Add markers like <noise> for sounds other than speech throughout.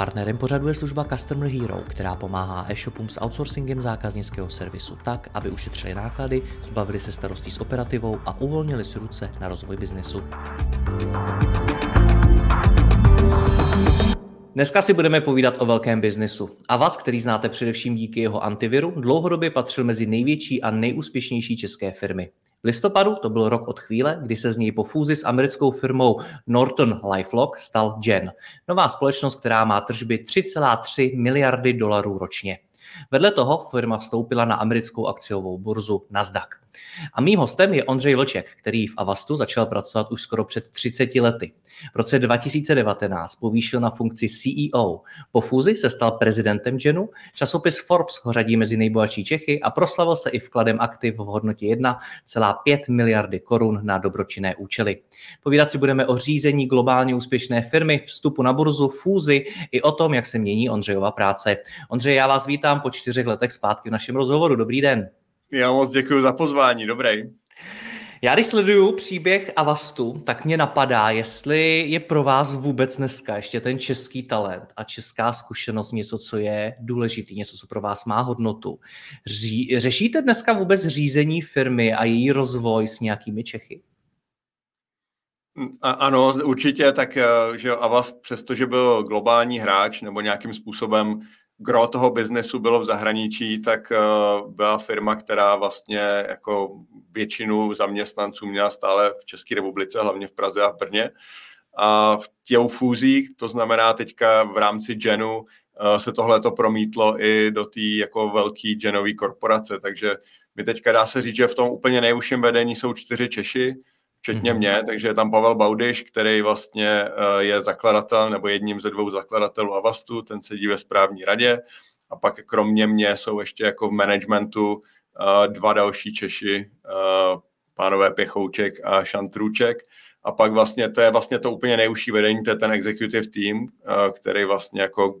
Partnerem pořadu je služba Customer Hero, která pomáhá e-shopům s outsourcingem zákaznického servisu tak, aby ušetřili náklady, zbavili se starostí s operativou a uvolnili si ruce na rozvoj biznesu. Dneska si budeme povídat o velkém biznesu. A vás, který znáte především díky jeho antiviru, dlouhodobě patřil mezi největší a nejúspěšnější české firmy. V listopadu to byl rok od chvíle, kdy se z něj po fúzi s americkou firmou Norton LifeLock stal Gen, nová společnost, která má tržby 3,3 miliardy dolarů ročně. Vedle toho firma vstoupila na americkou akciovou burzu Nasdaq. A mým hostem je Ondřej Loček, který v Avastu začal pracovat už skoro před 30 lety. V roce 2019 povýšil na funkci CEO. Po fúzi se stal prezidentem Genu, časopis Forbes ho řadí mezi nejbohatší Čechy a proslavil se i vkladem aktiv v hodnotě 1,5 miliardy korun na dobročinné účely. Povídat si budeme o řízení globálně úspěšné firmy, vstupu na burzu, fúzi i o tom, jak se mění Ondřejova práce. Ondřej, já vás vítám po čtyřech letech zpátky v našem rozhovoru. Dobrý den. Já moc děkuji za pozvání, dobrý. Já když sleduju příběh Avastu, tak mě napadá, jestli je pro vás vůbec dneska ještě ten český talent a česká zkušenost něco, co je důležitý, něco, co pro vás má hodnotu. Ří, řešíte dneska vůbec řízení firmy a její rozvoj s nějakými Čechy? A, ano, určitě, tak eh, že Avast, přestože byl globální hráč nebo nějakým způsobem gro toho biznesu bylo v zahraničí, tak uh, byla firma, která vlastně jako většinu zaměstnanců měla stále v České republice, hlavně v Praze a v Brně. A v těou fúzí, to znamená teďka v rámci Genu, uh, se tohle to promítlo i do té jako velký genové korporace, takže my teďka dá se říct, že v tom úplně nejužším vedení jsou čtyři Češi, včetně mm-hmm. mě, takže je tam Pavel Baudyš, který vlastně eh, je zakladatel nebo jedním ze dvou zakladatelů Avastu, ten sedí ve správní radě a pak kromě mě jsou ještě jako v managementu eh, dva další Češi, eh, pánové Pěchouček a Šantrůček. A pak vlastně to je vlastně to úplně nejužší vedení, to je ten executive team, který vlastně jako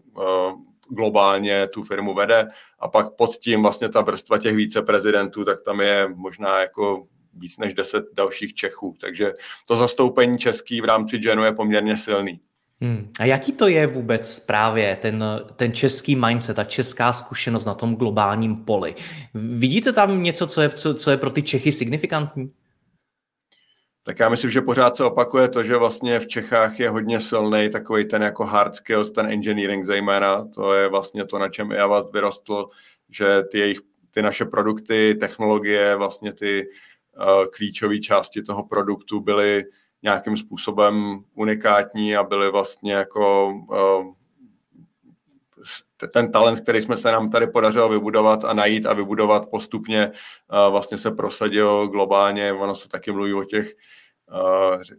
globálně tu firmu vede a pak pod tím vlastně ta vrstva těch víceprezidentů, tak tam je možná jako víc než 10 dalších Čechů. Takže to zastoupení český v rámci Genu je poměrně silný. Hmm. A jaký to je vůbec právě ten, ten český mindset, ta česká zkušenost na tom globálním poli? Vidíte tam něco, co je, co, co je pro ty Čechy signifikantní? Tak já myslím, že pořád se opakuje to, že vlastně v Čechách je hodně silný takový ten jako hard skills, ten engineering zejména. To je vlastně to, na čem já vás vyrostl, že ty jejich, ty naše produkty, technologie, vlastně ty klíčové části toho produktu byly nějakým způsobem unikátní a byly vlastně jako eh, ten talent, který jsme se nám tady podařilo vybudovat a najít a vybudovat postupně, eh, vlastně se prosadil globálně. Ono se taky mluví o těch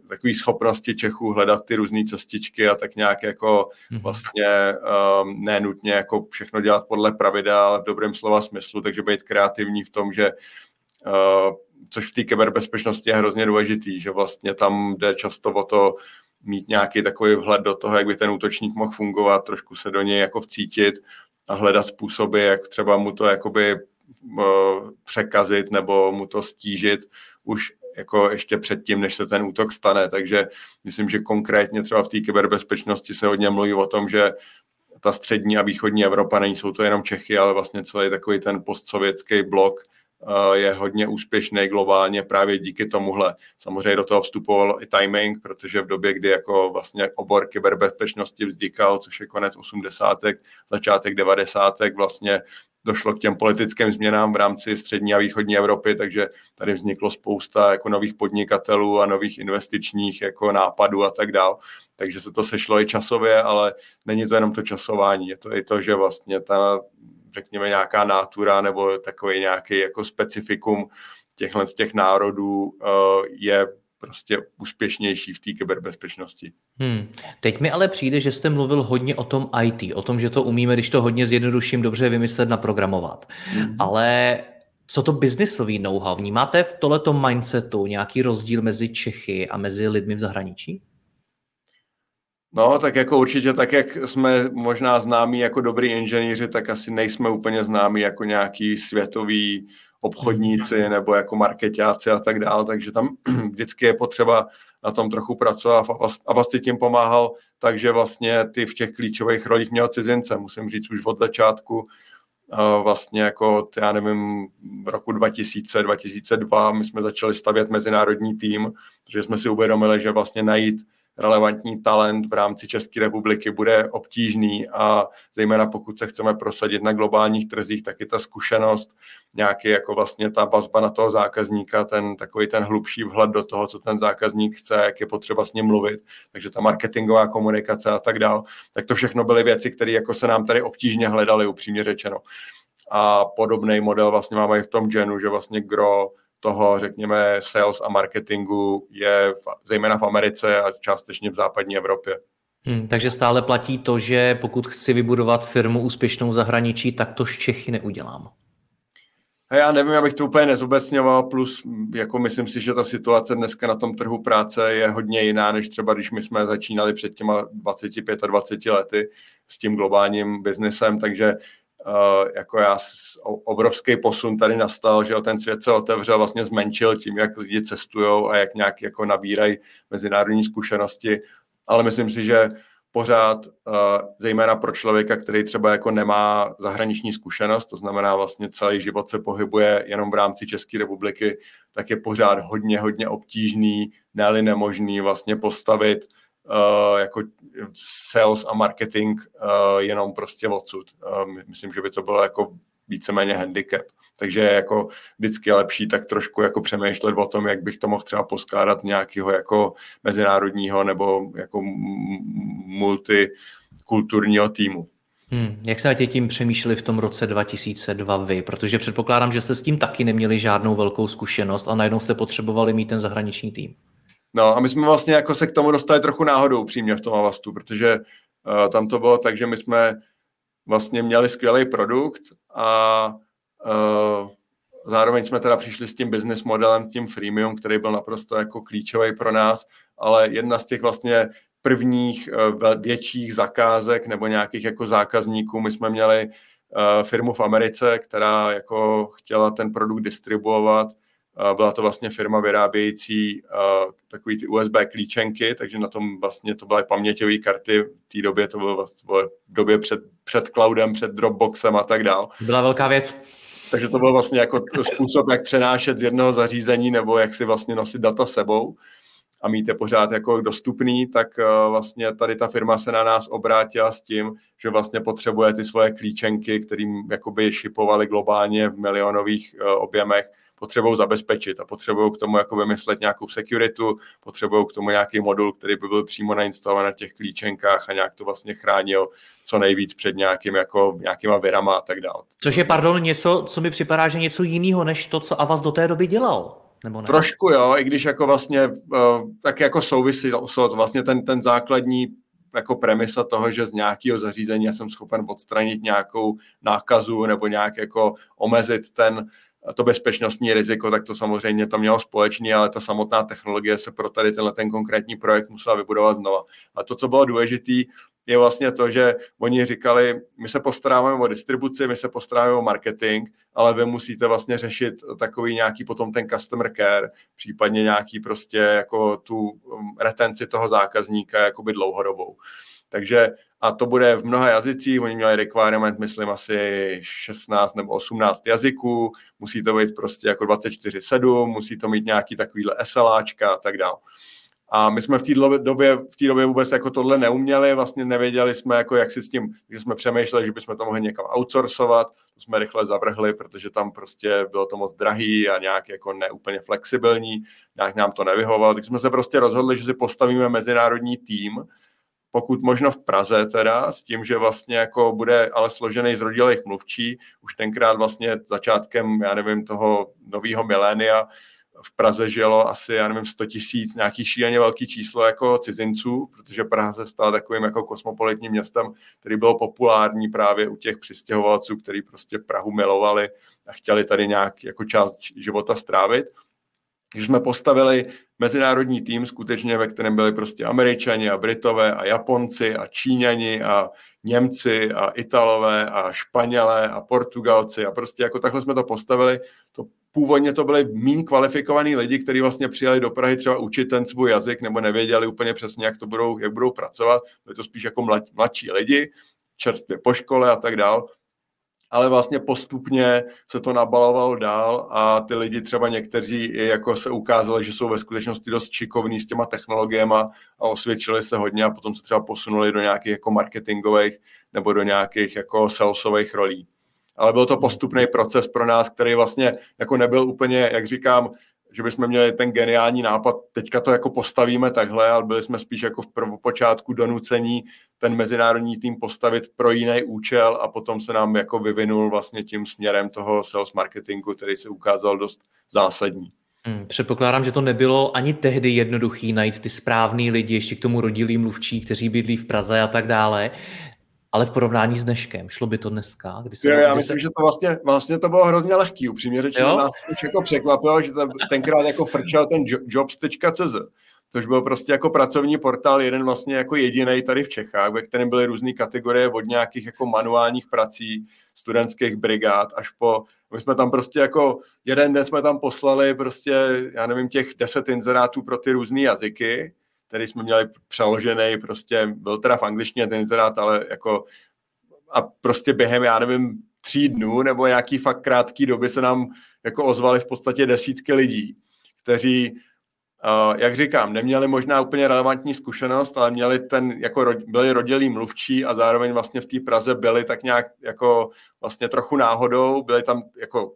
takové schopnosti Čechů hledat ty různé cestičky a tak nějak jako mm-hmm. vlastně um, nenutně jako všechno dělat podle pravidel, ale v dobrém slova smyslu, takže být kreativní v tom, že uh, což v té kyberbezpečnosti je hrozně důležitý, že vlastně tam jde často o to mít nějaký takový vhled do toho, jak by ten útočník mohl fungovat, trošku se do něj jako vcítit a hledat způsoby, jak třeba mu to jakoby uh, překazit nebo mu to stížit už jako ještě předtím, než se ten útok stane. Takže myslím, že konkrétně třeba v té kyberbezpečnosti se hodně mluví o tom, že ta střední a východní Evropa nejsou to jenom Čechy, ale vlastně celý takový ten postsovětský blok Eh, je hodně úspěšný globálně právě díky tomuhle. Samozřejmě do toho vstupoval i timing, protože v době, kdy jako vlastně obor kyberbezpečnosti vznikal, což je konec 80. začátek 90. vlastně došlo k těm politickým změnám v rámci střední a východní Evropy, takže tady vzniklo spousta jako nových podnikatelů a nových investičních jako nápadů a tak dál. Takže se to sešlo i časově, ale není to jenom to časování, je to i to, že vlastně ta řekněme, nějaká nátura nebo takový nějaký jako specifikum těchhle z těch národů uh, je prostě úspěšnější v té kyberbezpečnosti. Hmm. Teď mi ale přijde, že jste mluvil hodně o tom IT, o tom, že to umíme, když to hodně zjednoduším, dobře vymyslet, naprogramovat. Hmm. Ale co to biznisový know-how? Vnímáte v tohleto mindsetu nějaký rozdíl mezi Čechy a mezi lidmi v zahraničí? No, tak jako určitě, tak jak jsme možná známí jako dobrý inženýři, tak asi nejsme úplně známí jako nějaký světový obchodníci nebo jako marketáci a tak dále, takže tam <clears throat> vždycky je potřeba na tom trochu pracovat a vlastně tím pomáhal, takže vlastně ty v těch klíčových rolích měl cizince, musím říct už od začátku, vlastně jako, já nevím, v roku 2000, 2002 my jsme začali stavět mezinárodní tým, protože jsme si uvědomili, že vlastně najít relevantní talent v rámci České republiky bude obtížný a zejména pokud se chceme prosadit na globálních trzích, tak i ta zkušenost, nějaký jako vlastně ta vazba na toho zákazníka, ten takový ten hlubší vhled do toho, co ten zákazník chce, jak je potřeba s ním mluvit, takže ta marketingová komunikace a tak dál, tak to všechno byly věci, které jako se nám tady obtížně hledaly, upřímně řečeno. A podobný model vlastně máme i v tom genu, že vlastně gro toho, řekněme, sales a marketingu je v, zejména v Americe a částečně v západní Evropě. Hmm, takže stále platí to, že pokud chci vybudovat firmu úspěšnou v zahraničí, tak to z Čechy neudělám. A já nevím, abych to úplně nezobecňoval, plus jako myslím si, že ta situace dneska na tom trhu práce je hodně jiná, než třeba když my jsme začínali před těma 25 a 20 lety s tím globálním biznesem, takže Uh, jako já obrovský posun tady nastal, že ten svět se otevřel, vlastně zmenšil tím, jak lidi cestují a jak nějak jako nabírají mezinárodní zkušenosti, ale myslím si, že pořád, uh, zejména pro člověka, který třeba jako nemá zahraniční zkušenost, to znamená vlastně celý život se pohybuje jenom v rámci České republiky, tak je pořád hodně, hodně obtížný, ne nemožný vlastně postavit uh, jako sales a marketing uh, jenom prostě odsud. Uh, myslím, že by to bylo jako víceméně handicap. Takže jako vždycky je lepší tak trošku jako přemýšlet o tom, jak bych to mohl třeba poskládat nějakého jako mezinárodního nebo jako multikulturního týmu. Hmm, jak se tě tím přemýšleli v tom roce 2002 vy? Protože předpokládám, že jste s tím taky neměli žádnou velkou zkušenost a najednou jste potřebovali mít ten zahraniční tým. No a my jsme vlastně jako se k tomu dostali trochu náhodou přímě v tom Avastu, protože uh, tam to bylo tak, že my jsme vlastně měli skvělý produkt a uh, zároveň jsme teda přišli s tím business modelem, tím freemium, který byl naprosto jako klíčový pro nás, ale jedna z těch vlastně prvních uh, větších zakázek nebo nějakých jako zákazníků, my jsme měli uh, firmu v Americe, která jako chtěla ten produkt distribuovat byla to vlastně firma vyrábějící takový ty USB klíčenky, takže na tom vlastně to byly paměťové karty. V té době to bylo, vlastně, bylo v době před, před cloudem, před Dropboxem a tak dál. Byla velká věc. Takže to byl vlastně jako způsob, jak přenášet z jednoho zařízení nebo jak si vlastně nosit data sebou a mít je pořád jako dostupný, tak eh, vlastně tady ta firma se na nás obrátila s tím, že vlastně potřebuje ty svoje klíčenky, kterým jakoby šipovali globálně v milionových eh, objemech, potřebují zabezpečit a potřebují k tomu jako vymyslet nějakou security, potřebují k tomu nějaký modul, který by byl přímo nainstalovaný na těch klíčenkách a nějak to vlastně chránil co nejvíc před nějakým, jako, nějakýma virama a tak dále. Což je, pardon, něco, co mi připadá, že něco jiného, než to, co Avas do té doby dělal. Nebo ne? Trošku jo, i když jako vlastně uh, tak jako souvisí vlastně ten, ten základní jako premisa toho, že z nějakého zařízení jsem schopen odstranit nějakou nákazu nebo nějak jako omezit ten, to bezpečnostní riziko, tak to samozřejmě to mělo společný, ale ta samotná technologie se pro tady tenhle ten konkrétní projekt musela vybudovat znova. A to, co bylo důležité, je vlastně to, že oni říkali, my se postaráme o distribuci, my se postaráme o marketing, ale vy musíte vlastně řešit takový nějaký potom ten customer care, případně nějaký prostě jako tu um, retenci toho zákazníka jakoby dlouhodobou. Takže a to bude v mnoha jazycích, oni měli requirement, myslím, asi 16 nebo 18 jazyků, musí to být prostě jako 24-7, musí to mít nějaký takovýhle SLAčka a tak dále. A my jsme v té době, v té době vůbec jako tohle neuměli, vlastně nevěděli jsme, jako jak si s tím, že jsme přemýšleli, že bychom to mohli někam outsourcovat, to jsme rychle zavrhli, protože tam prostě bylo to moc drahý a nějak jako neúplně flexibilní, nějak nám to nevyhovovalo, tak jsme se prostě rozhodli, že si postavíme mezinárodní tým, pokud možno v Praze teda, s tím, že vlastně jako bude ale složený z rodilých mluvčí, už tenkrát vlastně začátkem, já nevím, toho nového milénia, v Praze žilo asi, já nevím, 100 tisíc, nějaký šíleně velký číslo jako cizinců, protože Praha se stala takovým jako kosmopolitním městem, který bylo populární právě u těch přistěhovalců, kteří prostě Prahu milovali a chtěli tady nějak jako část života strávit že jsme postavili mezinárodní tým skutečně, ve kterém byli prostě Američani a Britové a Japonci a Číňani a Němci a Italové a Španělé a Portugalci a prostě jako takhle jsme to postavili. To původně to byli méně kvalifikovaní lidi, kteří vlastně přijeli do Prahy třeba učit ten svůj jazyk nebo nevěděli úplně přesně, jak to budou, jak budou pracovat. Byli to spíš jako mlad, mladší lidi, čerstvě po škole a tak dál ale vlastně postupně se to nabalovalo dál a ty lidi třeba někteří jako se ukázali, že jsou ve skutečnosti dost šikovní s těma technologiemi a osvědčili se hodně a potom se třeba posunuli do nějakých jako marketingových nebo do nějakých jako salesových rolí. Ale byl to postupný proces pro nás, který vlastně jako nebyl úplně, jak říkám, že bychom měli ten geniální nápad, teďka to jako postavíme takhle, ale byli jsme spíš jako v prvopočátku donucení ten mezinárodní tým postavit pro jiný účel a potom se nám jako vyvinul vlastně tím směrem toho sales marketingu, který se ukázal dost zásadní. Hmm, předpokládám, že to nebylo ani tehdy jednoduchý najít ty správný lidi, ještě k tomu rodilí mluvčí, kteří bydlí v Praze a tak dále ale v porovnání s dneškem, šlo by to dneska? Kdy se, jo, já kdy myslím, se... že to vlastně, vlastně to bylo hrozně lehký, upřímně řečeno, nás to jako překvapilo, že to tenkrát jako frčel ten jobs.cz, což byl prostě jako pracovní portál, jeden vlastně jako jediný tady v Čechách, ve kterém byly různé kategorie od nějakých jako manuálních prací, studentských brigád, až po, my jsme tam prostě jako, jeden den jsme tam poslali prostě, já nevím, těch deset inzerátů pro ty různé jazyky, který jsme měli přeložený, prostě byl teda v angličtině ten inzerát, ale jako a prostě během, já nevím, tří dnů nebo nějaký fakt krátký doby se nám jako ozvali v podstatě desítky lidí, kteří Uh, jak říkám, neměli možná úplně relevantní zkušenost, ale měli ten, jako byli rodilí mluvčí a zároveň vlastně v té Praze byli tak nějak jako vlastně trochu náhodou, byli tam jako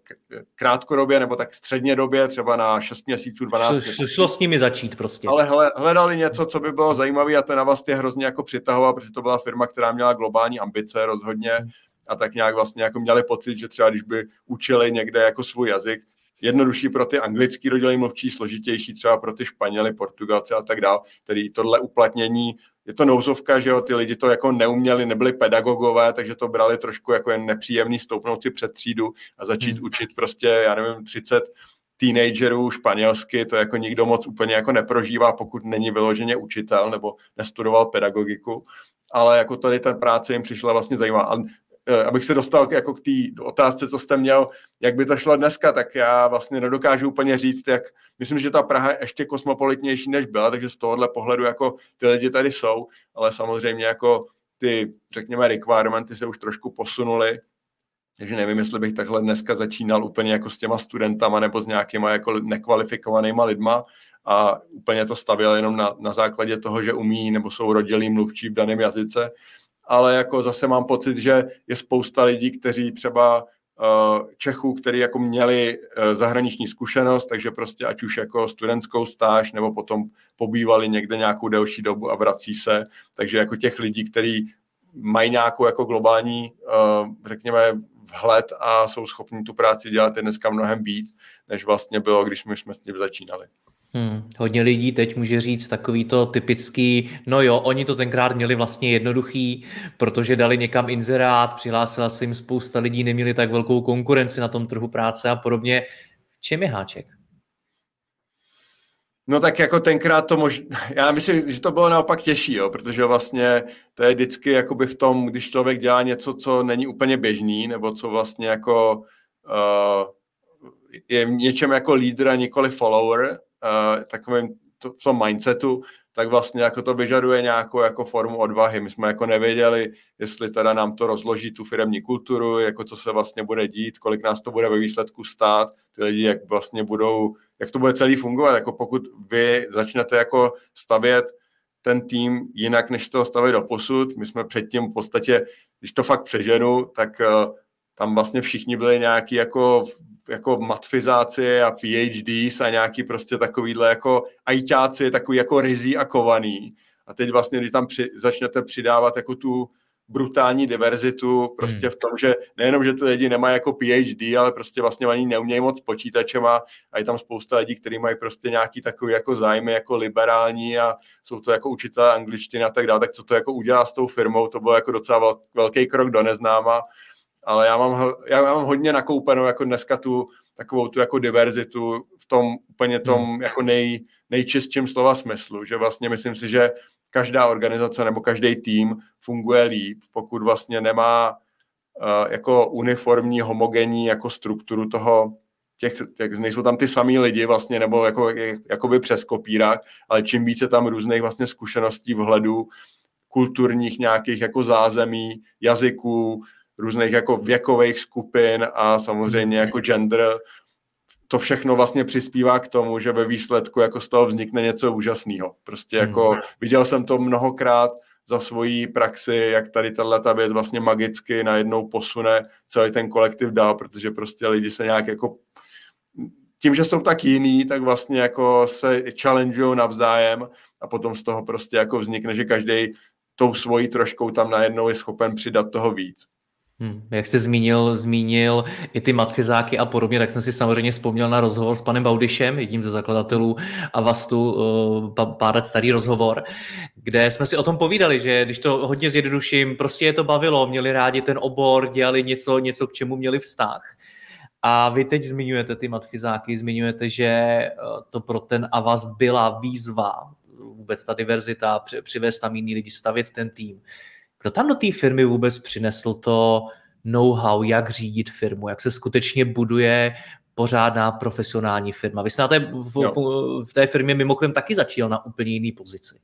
krátkodobě nebo tak středně době, třeba na 6 měsíců, 12 měsíců. Šlo s nimi začít prostě. Ale hledali něco, co by bylo zajímavé a ten na je hrozně jako přitahoval, protože to byla firma, která měla globální ambice rozhodně a tak nějak vlastně jako měli pocit, že třeba když by učili někde jako svůj jazyk, jednodušší pro ty anglický rodilý mluvčí, složitější třeba pro ty Španěly, Portugalce a tak dále, který tohle uplatnění, je to nouzovka, že jo, ty lidi to jako neuměli, nebyli pedagogové, takže to brali trošku jako jen nepříjemný stoupnout si před třídu a začít hmm. učit prostě, já nevím, 30 teenagerů španělsky, to jako nikdo moc úplně jako neprožívá, pokud není vyloženě učitel nebo nestudoval pedagogiku, ale jako tady ta práce jim přišla vlastně zajímavá. Eh, abych se dostal jako k té otázce, co jste měl, jak by to šlo dneska, tak já vlastně nedokážu úplně říct, jak myslím, že ta Praha je ještě kosmopolitnější, než byla, takže z tohohle pohledu jako ty lidi tady jsou, ale samozřejmě jako ty, řekněme, requirementy se už trošku posunuly, takže nevím, jestli bych takhle dneska začínal úplně jako s těma studentama nebo s nějakýma jako nekvalifikovanýma lidma a úplně to stavěl jenom na, na základě toho, že umí nebo jsou rodilí mluvčí v daném jazyce, ale jako zase mám pocit, že je spousta lidí, kteří třeba uh, Čechů, kteří jako měli uh, zahraniční zkušenost, takže prostě ať už jako studentskou stáž, nebo potom pobývali někde nějakou delší dobu a vrací se, takže jako těch lidí, kteří mají nějakou jako globální, uh, řekněme, vhled a jsou schopni tu práci dělat je dneska mnohem víc, než vlastně bylo, když my jsme s tím začínali. Hmm, hodně lidí teď může říct takový to typický, no jo, oni to tenkrát měli vlastně jednoduchý, protože dali někam inzerát, přihlásila se jim spousta lidí, neměli tak velkou konkurenci na tom trhu práce a podobně. V čem je háček? No tak jako tenkrát to možná, <laughs> já myslím, že to bylo naopak těžší, jo, protože vlastně to je vždycky jakoby v tom, když člověk dělá něco, co není úplně běžný, nebo co vlastně jako uh, je něčem jako lídr a nikoli follower, takovým to, v tom mindsetu, tak vlastně jako to vyžaduje nějakou jako formu odvahy. My jsme jako nevěděli, jestli teda nám to rozloží tu firmní kulturu, jako co se vlastně bude dít, kolik nás to bude ve výsledku stát, ty lidi jak vlastně budou, jak to bude celý fungovat, jako pokud vy začnete jako stavět ten tým jinak, než to stavit do posud. My jsme předtím v podstatě, když to fakt přeženu, tak uh, tam vlastně všichni byli nějaký jako jako matfizáci a PhDs a nějaký prostě takovýhle jako ajťáci, takový jako rizí a kovaný. A teď vlastně, když tam při, začnete přidávat jako tu, brutální diverzitu prostě hmm. v tom, že nejenom, že ty lidi nemají jako PhD, ale prostě vlastně ani neumějí moc počítačema a je tam spousta lidí, kteří mají prostě nějaký takový jako zájmy jako liberální a jsou to jako učitelé angličtiny a tak dále, tak co to jako udělá s tou firmou, to bylo jako docela velký krok do neznáma, ale já mám, já mám hodně nakoupenou jako dneska tu takovou tu jako diverzitu v tom úplně tom hmm. jako nej, nejčistším slova smyslu, že vlastně myslím si, že každá organizace nebo každý tým funguje líp, pokud vlastně nemá uh, jako uniformní, homogenní jako strukturu toho, těch, těch, nejsou tam ty samý lidi vlastně, nebo jako, jakoby přes kopírák, ale čím více tam různých vlastně zkušeností, vhledů, kulturních nějakých jako zázemí, jazyků, různých jako věkových skupin a samozřejmě jako gender, to všechno vlastně přispívá k tomu, že ve výsledku jako z toho vznikne něco úžasného. Prostě jako hmm. viděl jsem to mnohokrát za svoji praxi, jak tady tato věc vlastně magicky najednou posune celý ten kolektiv dál, protože prostě lidi se nějak jako tím, že jsou tak jiný, tak vlastně jako se challengeují navzájem a potom z toho prostě jako vznikne, že každý tou svojí troškou tam najednou je schopen přidat toho víc. Hmm. Jak jsi zmínil, zmínil i ty matfizáky a podobně, tak jsem si samozřejmě vzpomněl na rozhovor s panem Baudišem, jedním ze zakladatelů Avastu, eh, pár let starý rozhovor, kde jsme si o tom povídali, že když to hodně zjednoduším, prostě je to bavilo, měli rádi ten obor, dělali něco, něco k čemu měli vztah. A vy teď zmiňujete ty matfizáky, zmiňujete, že eh, to pro ten Avast byla výzva, vůbec ta diverzita, přivést tam jiný lidi, stavit ten tým. Kdo tam do té firmy vůbec přinesl to know-how, jak řídit firmu, jak se skutečně buduje pořádná profesionální firma. Vy jste na té, v, v, v té firmě mimochodem taky začal na úplně jiný pozici.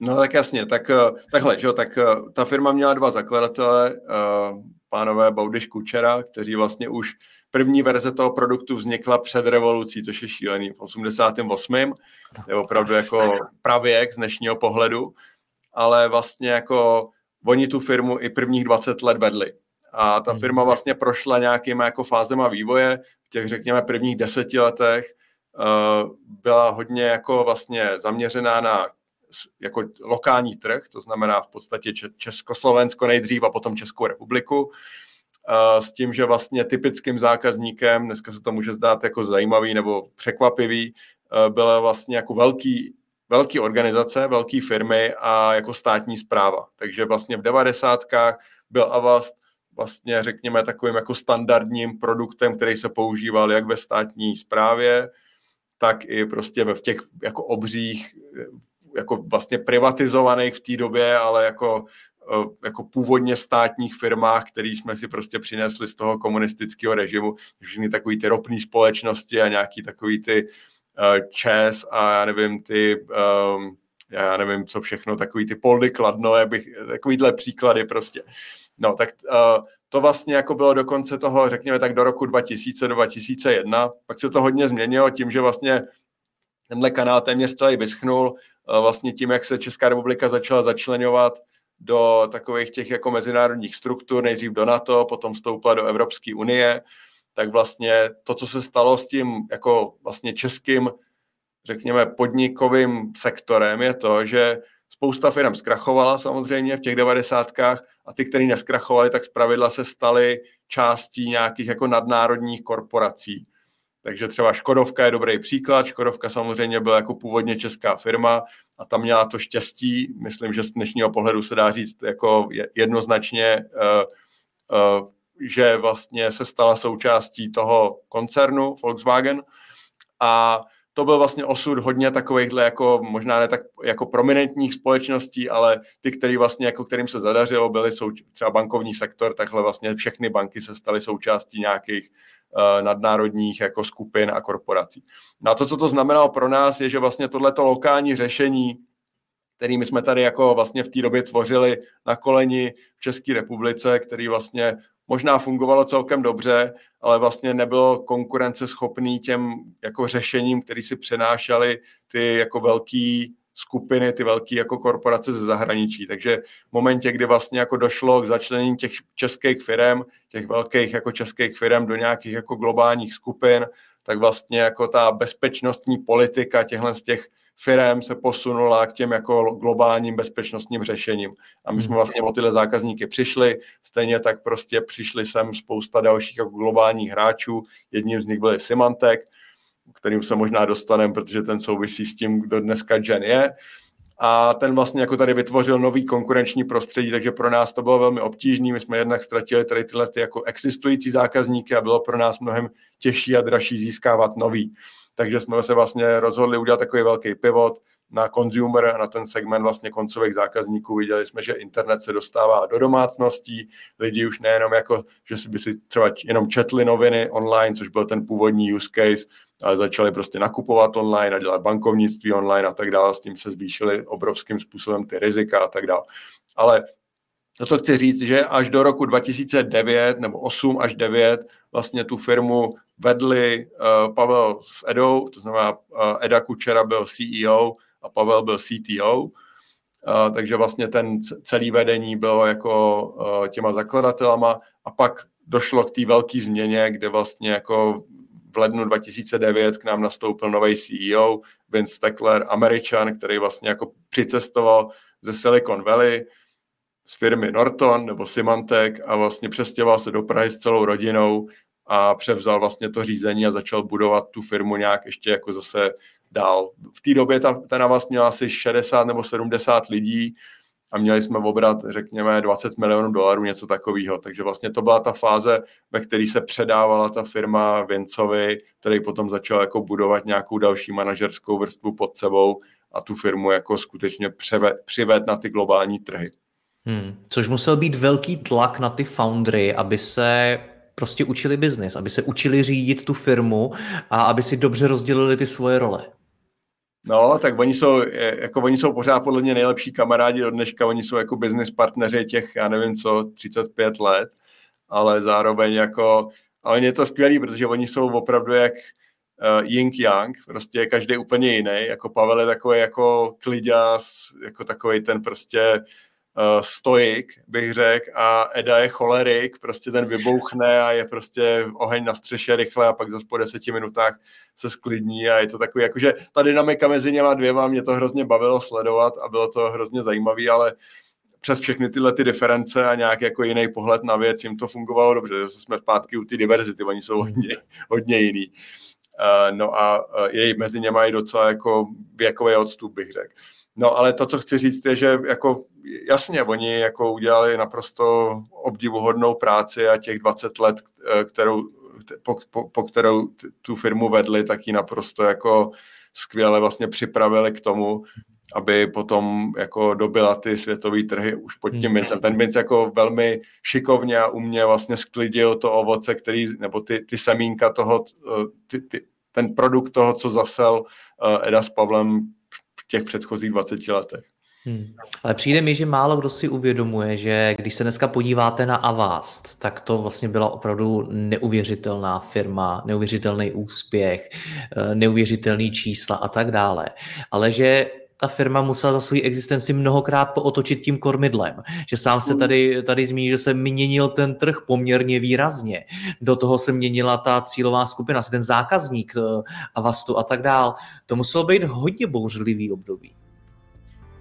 No tak jasně, tak eh, takhle, že jo, tak eh, ta firma měla dva zakladatele, uh, pánové Baudiš Kučera, kteří vlastně už první verze toho produktu vznikla před revolucí, což je šílený, v 88. To je opravdu jako pravěk z dnešního pohledu, ale vlastně jako oni tu firmu i prvních 20 let vedli. A ta hmm. firma vlastně prošla nějakýma jako fázema vývoje. V těch, řekněme, prvních deseti letech uh, byla hodně jako vlastně zaměřená na jako lokální trh, to znamená v podstatě Československo nejdřív a potom Českou republiku, uh, s tím, že vlastně typickým zákazníkem, dneska se to může zdát jako zajímavý nebo překvapivý, uh, byla vlastně jako velký velké organizace, velké firmy a jako státní zpráva. Takže vlastně v devadesátkách byl Avast vlastně řekněme takovým jako standardním produktem, který se používal jak ve státní správě, tak i prostě v těch jako obřích, jako vlastně privatizovaných v té době, ale jako, jako původně státních firmách, který jsme si prostě přinesli z toho komunistického režimu, všechny takový ty ropné společnosti a nějaký takový ty ČES a já nevím, ty, um, já nevím, co všechno, takový ty poldy kladno, bych, takovýhle příklady prostě. No, tak uh, to vlastně jako bylo do konce toho, řekněme tak do roku 2000-2001, pak se to hodně změnilo tím, že vlastně tenhle kanál téměř celý vyschnul, uh, vlastně tím, jak se Česká republika začala začlenovat do takových těch jako mezinárodních struktur, nejdřív do NATO, potom vstoupila do Evropské unie, tak vlastně to, co se stalo s tím jako vlastně českým, řekněme, podnikovým sektorem, je to, že spousta firm zkrachovala samozřejmě v těch devadesátkách a ty, které neskrachovali, tak zpravidla se staly částí nějakých jako nadnárodních korporací. Takže třeba Škodovka je dobrý příklad. Škodovka samozřejmě byla jako původně česká firma a tam měla to štěstí, myslím, že z dnešního pohledu se dá říct jako jednoznačně uh, uh, že vlastně se stala součástí toho koncernu Volkswagen a to byl vlastně osud hodně takovýchhle jako možná ne tak jako prominentních společností, ale ty, který vlastně jako kterým se zadařilo, byly souč- třeba bankovní sektor, takhle vlastně všechny banky se staly součástí nějakých uh, nadnárodních jako skupin a korporací. No to, co to znamenalo pro nás, je, že vlastně tohleto lokální řešení, kterými jsme tady jako vlastně v té době tvořili na koleni v České republice, který vlastně možná fungovalo celkem dobře, ale vlastně nebylo konkurenceschopný těm jako řešením, který si přenášely ty jako velký skupiny, ty velké jako korporace ze zahraničí. Takže v momentě, kdy vlastně jako došlo k začlenění těch českých firm, těch velkých jako českých firm do nějakých jako globálních skupin, tak vlastně jako ta bezpečnostní politika těchhle z těch firm se posunula k těm jako globálním bezpečnostním řešením. A my jsme hmm. vlastně o tyhle zákazníky přišli, stejně tak prostě přišli sem spousta dalších jako globálních hráčů, jedním z nich byl Symantec, kterým se možná dostaneme, protože ten souvisí s tím, kdo dneska Gen je a ten vlastně jako tady vytvořil nový konkurenční prostředí, takže pro nás to bylo velmi obtížné. My jsme jednak ztratili tady tyhle ty jako existující zákazníky a bylo pro nás mnohem těžší a dražší získávat nový. Takže jsme se vlastně rozhodli udělat takový velký pivot na consumer a na ten segment vlastně koncových zákazníků. Viděli jsme, že internet se dostává do domácností, lidi už nejenom jako, že by si třeba jenom četli noviny online, což byl ten původní use case, ale začali prostě nakupovat online a dělat bankovnictví online a tak dále. S tím se zvýšily obrovským způsobem ty rizika a tak dále. Ale to, co chci říct, že až do roku 2009 nebo 8 až 9 vlastně tu firmu vedli uh, Pavel s Edou, to znamená uh, Eda Kučera byl CEO a Pavel byl CTO, uh, takže vlastně ten celý vedení bylo jako uh, těma zakladatelama. A pak došlo k té velké změně, kde vlastně jako v lednu 2009 k nám nastoupil nový CEO, Vince Steckler, američan, který vlastně jako přicestoval ze Silicon Valley z firmy Norton nebo Symantec a vlastně přestěhoval se do Prahy s celou rodinou a převzal vlastně to řízení a začal budovat tu firmu nějak ještě jako zase dál. V té době ta, ta Navas měla asi 60 nebo 70 lidí a měli jsme obrat, řekněme, 20 milionů dolarů, něco takového. Takže vlastně to byla ta fáze, ve které se předávala ta firma Vincovi, který potom začal jako budovat nějakou další manažerskou vrstvu pod sebou a tu firmu jako skutečně přived na ty globální trhy. Hmm. Což musel být velký tlak na ty foundry, aby se prostě učili biznis, aby se učili řídit tu firmu a aby si dobře rozdělili ty svoje role. No, tak oni jsou, jako oni jsou pořád podle mě nejlepší kamarádi do dneška, oni jsou jako business partneři těch, já nevím co, 35 let, ale zároveň jako, ale je to skvělý, protože oni jsou opravdu jak uh, Ying Yang, prostě každý úplně jiný, jako Pavel je takový jako kliďas, jako takový ten prostě stoik, bych řekl, a Eda je cholerik, prostě ten vybouchne a je prostě oheň na střeše rychle a pak zase po deseti minutách se sklidní a je to takový, jakože ta dynamika mezi něma dvěma, mě to hrozně bavilo sledovat a bylo to hrozně zajímavé, ale přes všechny tyhle ty diference a nějak jako jiný pohled na věc, jim to fungovalo dobře, zase jsme zpátky u ty diverzity, oni jsou hodně, hodně jiný. Uh, no a uh, je mezi něma i docela jako věkový odstup, bych řekl. No ale to, co chci říct, je, že jako jasně, oni jako udělali naprosto obdivuhodnou práci a těch 20 let, eh, kterou, po, po, po kterou tu firmu vedli, tak ji naprosto jako skvěle vlastně připravili k tomu, aby potom jako dobila ty světové trhy už pod tím mincem. Hmm. Ten minc jako velmi šikovně a umě vlastně sklidil to ovoce, který, nebo ty, ty semínka toho, eh, ty, ty, ten produkt toho, co zasel eh, Eda s Pavlem těch předchozích 20 letech. Hmm. Ale přijde mi, že málo kdo si uvědomuje, že když se dneska podíváte na Avast, tak to vlastně byla opravdu neuvěřitelná firma, neuvěřitelný úspěch, eh, neuvěřitelný čísla a tak dále. Ale že ta firma musela za svou existenci mnohokrát pootočit tím kormidlem. Že sám se tady, tady zmíní, že se měnil ten trh poměrně výrazně. Do toho se měnila ta cílová skupina, ten zákazník eh, Avastu a tak dál. To muselo být hodně bouřlivý období.